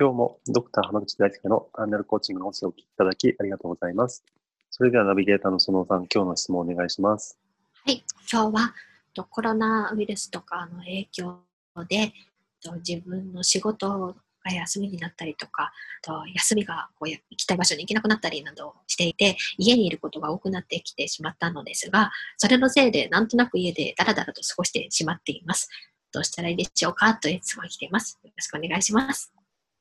今日もドクター浜口大輔のターミナルコーチングの音声をお聞きいただきありがとうございます。それではナビゲーターの園さん、今日の質問をお願いします。はい、今日はコロナウイルスとかの影響でと自分の仕事が休みになったりとか、と休みがこうや行きたい場所に行けなくなったりなどしていて、家にいることが多くなってきてしまったのですが、それのせいでなんとなく家でダラダラと過ごしてしまっています。どうしたらいいでしょうか？という質問が来ています。よろしくお願いします。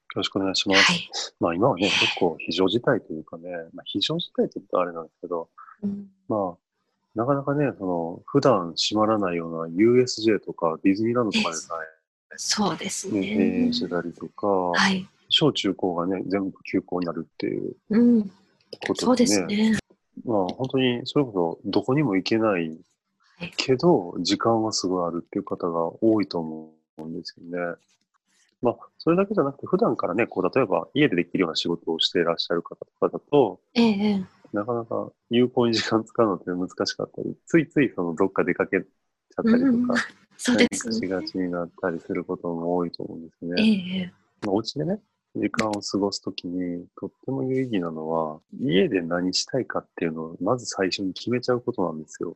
よろしくお願いします。はい。まあ今はね、結構非常事態というかね、まあ、非常事態って言ったらあれなんですけど、うんまあ、なかなかね、その、普段閉まらないような USJ とかディズニーランドとかでさそうですえ、ね、閉ね園。してたりとか、はい。小中高がね、全部休校になるっていううん。ことでね、そうですね。まあ本当にそれこそどこにも行けないけど、時間はすごいあるっていう方が多いと思うんですよね。まあ、それだけじゃなくて、普段からね、こう、例えば家でできるような仕事をしていらっしゃる方とかだと、ええええなかなか有効に時間使うのって難しかったり、ついついそのどっか出かけちゃったりとか、そうですしね。がちになったりすることも多いと思うんですえね。えええまあ、お家でね、時間を過ごすときに、とっても有意義なのは、家で何したいかっていうのを、まず最初に決めちゃうことなんですよ。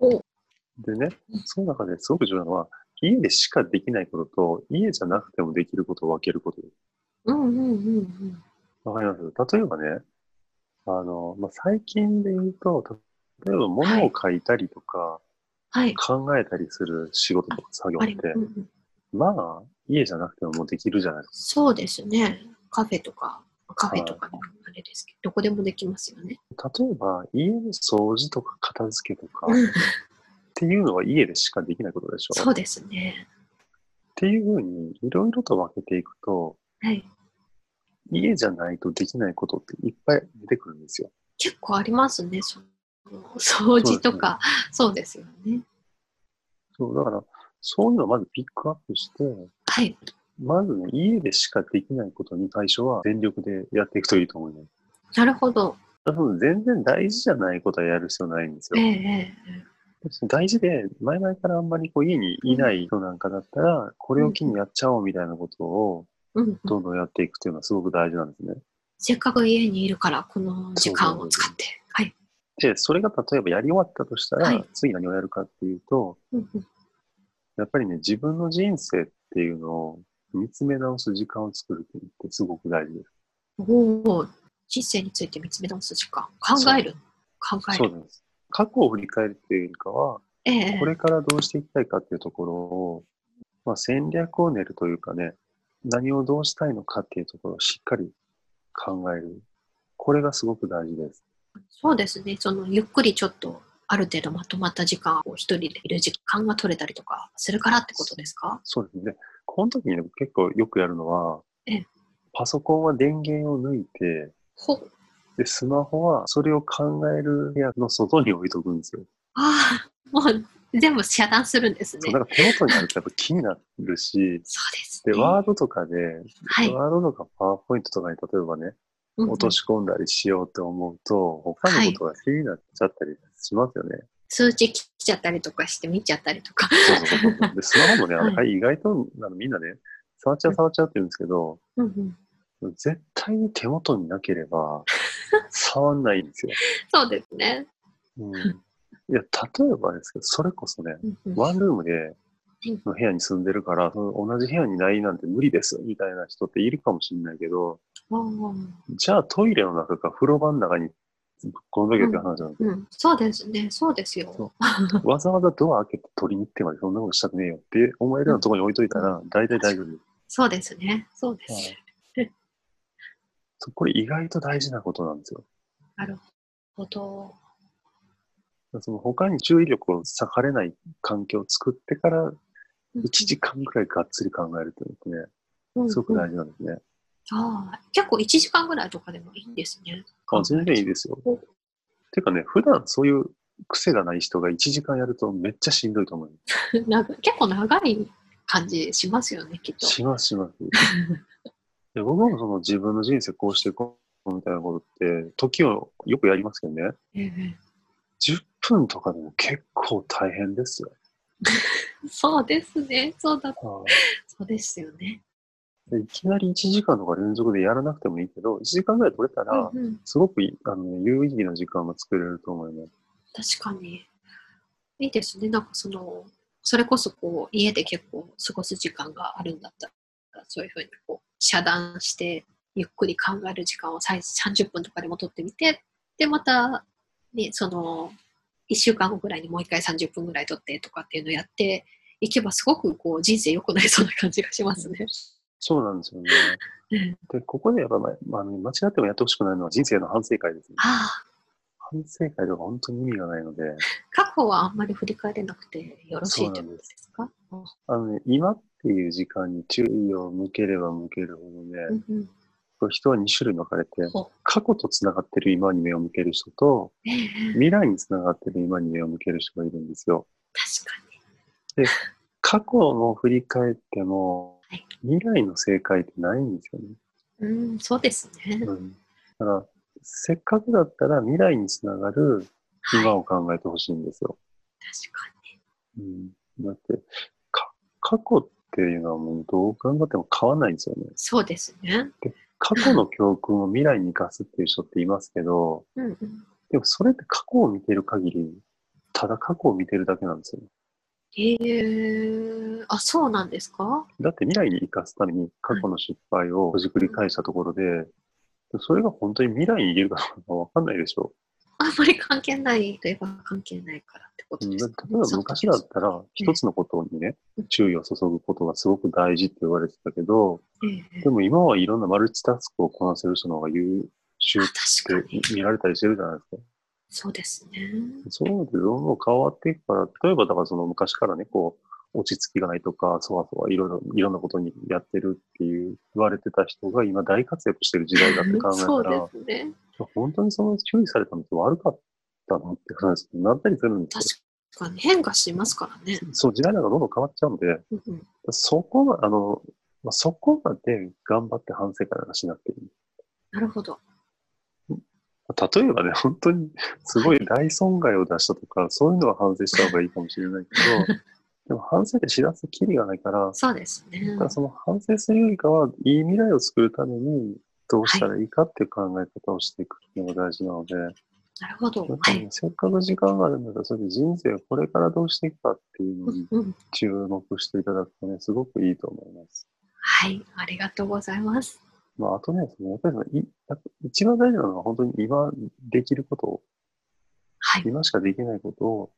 おでね、その中ですごく重要なのは、家でしかできないことと、家じゃなくてもできることを分けること。うんうんうんうん。わかります？例えばね、あの、まあ、最近で言うと、例えば物を書いたりとか、はい。考えたりする仕事とか作業ってうん、うんまあ、家じゃなくてももうできるじゃないですそうですね。カフェとか、カフェとかのあれですけど、どこでもできますよね。か。例えば、家の掃除とか片付けとか、う んっていうのは家でしかできないことでしょそうですね。っていうふうに、いろいろと分けていくと、はい。家じゃないとできないことっていっぱい出てくるんですよ。結構ありますね。その掃除とか、そうですよね。そう、だから、そういうのをまずピックアップして、はい。まずね、家でしかできないことに最初は全力でやっていくといいと思います。なるほど。多分全然大事じゃないことはやる必要ないんですよ。ええええ大事で、前々からあんまりこう家にいない人なんかだったら、これを機にやっちゃおうみたいなことを。どんどんやっていくっていうのはすごく大事なんですね。せっかく家にいるから、この時間を使って。はい。で、それが例えばやり終わったとしたら、はい次何をやるかっていうと、うんうんやっぱりね、自分の人生っていうのを見つめ直す時間を作るってすごく大事です。おお、人生について見つめ直す時間。考える。考える。そうです。過去を振り返るっていうよりかは、ええこれからどうしていきたいかっていうところを、まあ、戦略を練るというかね、何をどうしたいのかっていうところをしっかり考える。これがすごく大事です。そうですね。そのゆっくりちょっとある程度まとまった時間を一人でいる時間が取れたりとかするからってことですか？そうですね。この時にね、結構よくやるのはええ、パソコンは電源を抜いて。で、スマホはそれを考える部屋の外に置いとくんですよ。ああ、もう全部遮断するんですねそう、。なんか手元にあるとやっぱ気になるし、そうですで、ね。ワードとかで、はい。ワードとかパワーポイントとかに例えばね、うんうん落とし込んだりしようって思うと、他のことが気になっちゃったりしますよね。数値来ちゃったりとかして見ちゃったりとか。そうそうそう。で、スマホもね、あのは意外とあのみんなね、触っちゃう触っちゃうって言うんですけど、うんうん絶対に手元になければ、触んないんですよ。そうですね。うん、いや、例えばですけど、それこそね、うんうんワンルームでうんの部屋に住んでるから、その同じ部屋にないなんて無理です、みたいな人っているかもしれないけど、じゃあトイレの中か風呂場の中にぶっ込んどけって話なんですよ。うん、そうですね。そうですよ。そわざわざドア開けて取りに行ってまでそんなことしたくねえよって思えるようなところに置いといたら、大体大丈夫。そうですね。そうです。はいそうこれ意外と大事なことなんですよ。なるほど。その他に注意力を割かれない環境を作ってからうん1時間くらいがっつり考えるというね、すごく大事なんですね。ああ、結構1時間ぐらいとかでもいいんですね。あ全然いいですよお。てかね、普段そういう癖がない人が1時間やるとめっちゃしんどいと思う。結構長い感じしますよね、きっと。しますします。で僕もその自分の人生こうしていこうみたいなことって、時をよくやりますけどね、ええ10分とかでも結構大変ですよ。そうですね。そうだ、あそうですよね。いきなり1時間とか連続でやらなくてもいいけど、1時間ぐらい取れたら、うんうん、すごくいあの有意義な時間が作れると思います。確かに。いいですね。なんかその、それこそこう、家で結構過ごす時間があるんだったら、そういうふうにこう、遮断して、ゆっくり考える時間を最30分とかでも取ってみて、で、また、ね、その、1週間後ぐらいにもう一回30分ぐらい取ってとかっていうのをやっていけば、すごくこう、人生良くなりそうな感じがしますね。そうなんですよね。うんで、ここでやっぱ、ままあの間違ってもやってほしくないのは人生の反省会ですね。ああ、反省会とか本当に意味がないので、過去はあんまり振り返れなくてよろしいということですか？あのね、今っていう時間に注意を向ければ向けるほどね、うん人は2種類に分かれて、ほ過去とつながってる今に目を向ける人と、ええ未来につながってる今に目を向ける人がいるんですよ。確か過去の振り返ってもはい、未来の正解ってないんですよね。に。うん、そうですね。うん、だから、せっかくだったら未来につながるはい、今を考えてほしいんですよ。確かに。うん、だってか、過去っていうのはもうどう頑張っても変わらないんですよね。そうですね。過去の教訓を未来に生かすっていう人っていますけど、うんうん。でもそれって過去を見てる限り、ただ過去を見てるだけなんですよ。ええあ、そうなんですか？だって未来に生かすために過去の失敗をほじくり返したところで、それが本当に未来に言えるかどうかわかんないでしょ。あんまり関係ないといえば関係ないからってことうん、ですか、だ例えば昔だったら、一つのことにね、注意を注ぐことがすごく大事って言われてたけど、ええでも今はいろんなマルチタスクをこなせる人の方が優秀あっ。て見られたりしてるじゃないですか。そうですね。そういうのってどんどん変わっていくから、例えばだからその昔からね、こう、落ち着きがないとか、そわそわいろいろ、いろんなことにやってるっていう言われてた人が今大活躍してる時代だって考えそうたら、ですね。本当にその注意されたのって悪かったのって話になったりするんです確かに変化しますからね。よ。そう、時代なんかどんどん変わっちゃうので、うんうん、そこま、あの、まあ、そこまで頑張って反省会なんかしなくていい。なるほど。例えばね、本当にすごい大損害を出したとか、そういうのは反省した方がいいかもしれないけど、でも反省って知らすきりがないから、そうですねだ。からその反省するよりかは、いい未来を作るためにどうしたらいいかっていう考え方をしていくのが大事なので、なるほど。はい。せっかく時間があるんだったら、それで人生をこれからどうしていくかっていうのに注目していただくとね、すごくいいと思います。はい。ありがとうございます。まあ、あとね、そのやっぱり一番大事なのは本当に今できることを、はい。今しかできないことを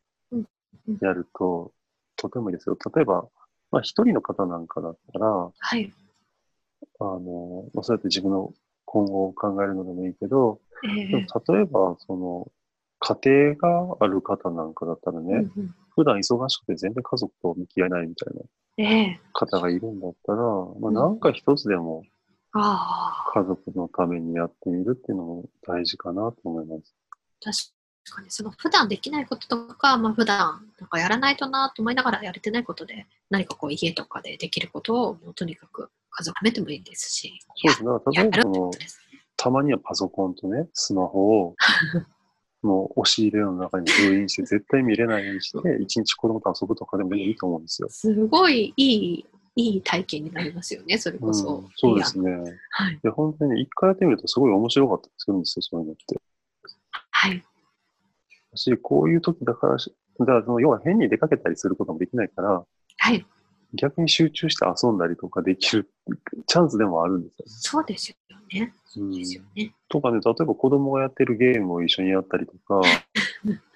やると、とてもいいですよ。例えば、まあ、一人の方なんかだったら、はい。あの、まあ、そうやって自分の今後を考えるのでもいいけど、えでも例えば、その、家庭がある方なんかだったらね、えうんうん。普段忙しくて全然家族と向き合えないみたいなええ。方がいるんだったら、まあ、うん。なんか一つでもあ家族のためにやってみるっていうのも大事かなと思います。あ、確かに、その普段できないこととか、まあ普段なんかやらないとなと思いながらやれてないことで、何かこう家とかでできることを、もうとにかく家族めてもいいですし、そうですね。例えばその。たまにはパソコンとね、スマホを、もう押し入れの中に封印して、絶対見れないようにして、一日子供と遊ぶとかでもいいと思うんですよ。すごいいい、いい体験になりますよね、それこそ。うん、そうですね。はい。で、本当にね、一回やってみるとすごい面白かったりするんですよ、そういうのって。はい。し、こういう時だからし、だからその要は変に出かけたりすることもできないから、はい。逆に集中して遊んだりとかできるチャンスでもあるんですよ。そうですよね。そうですよね。とかね、例えば子供がやってるゲームを一緒にやったりとか、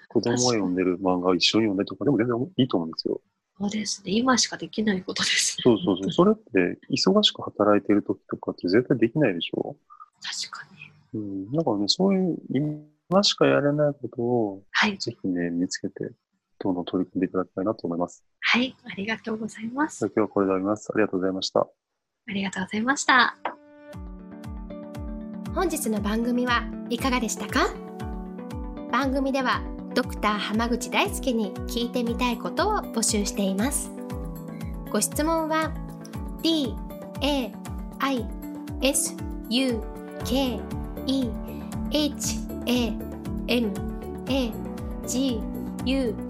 子供が読んでる漫画を一緒に読んだりとかでも全然いいと思うんですよ。そうですね。今しかできないことです。そうそうそう。それって忙しく働いてる時とかって絶対できないでしょ？確かに。うん。だからね、そういう今しかやれないことをはい。ぜひね、見つけて、どんどん取り組んでいただきたいなと思います。はい、ありがとうございます。今日はこれで終わります。ありがとうございました。ありがとうございました。本日の番組はいかがでしたか？番組ではドクター濱口大輔に聞いてみたいことを募集していますご質問は d a i s u k e h a m a g u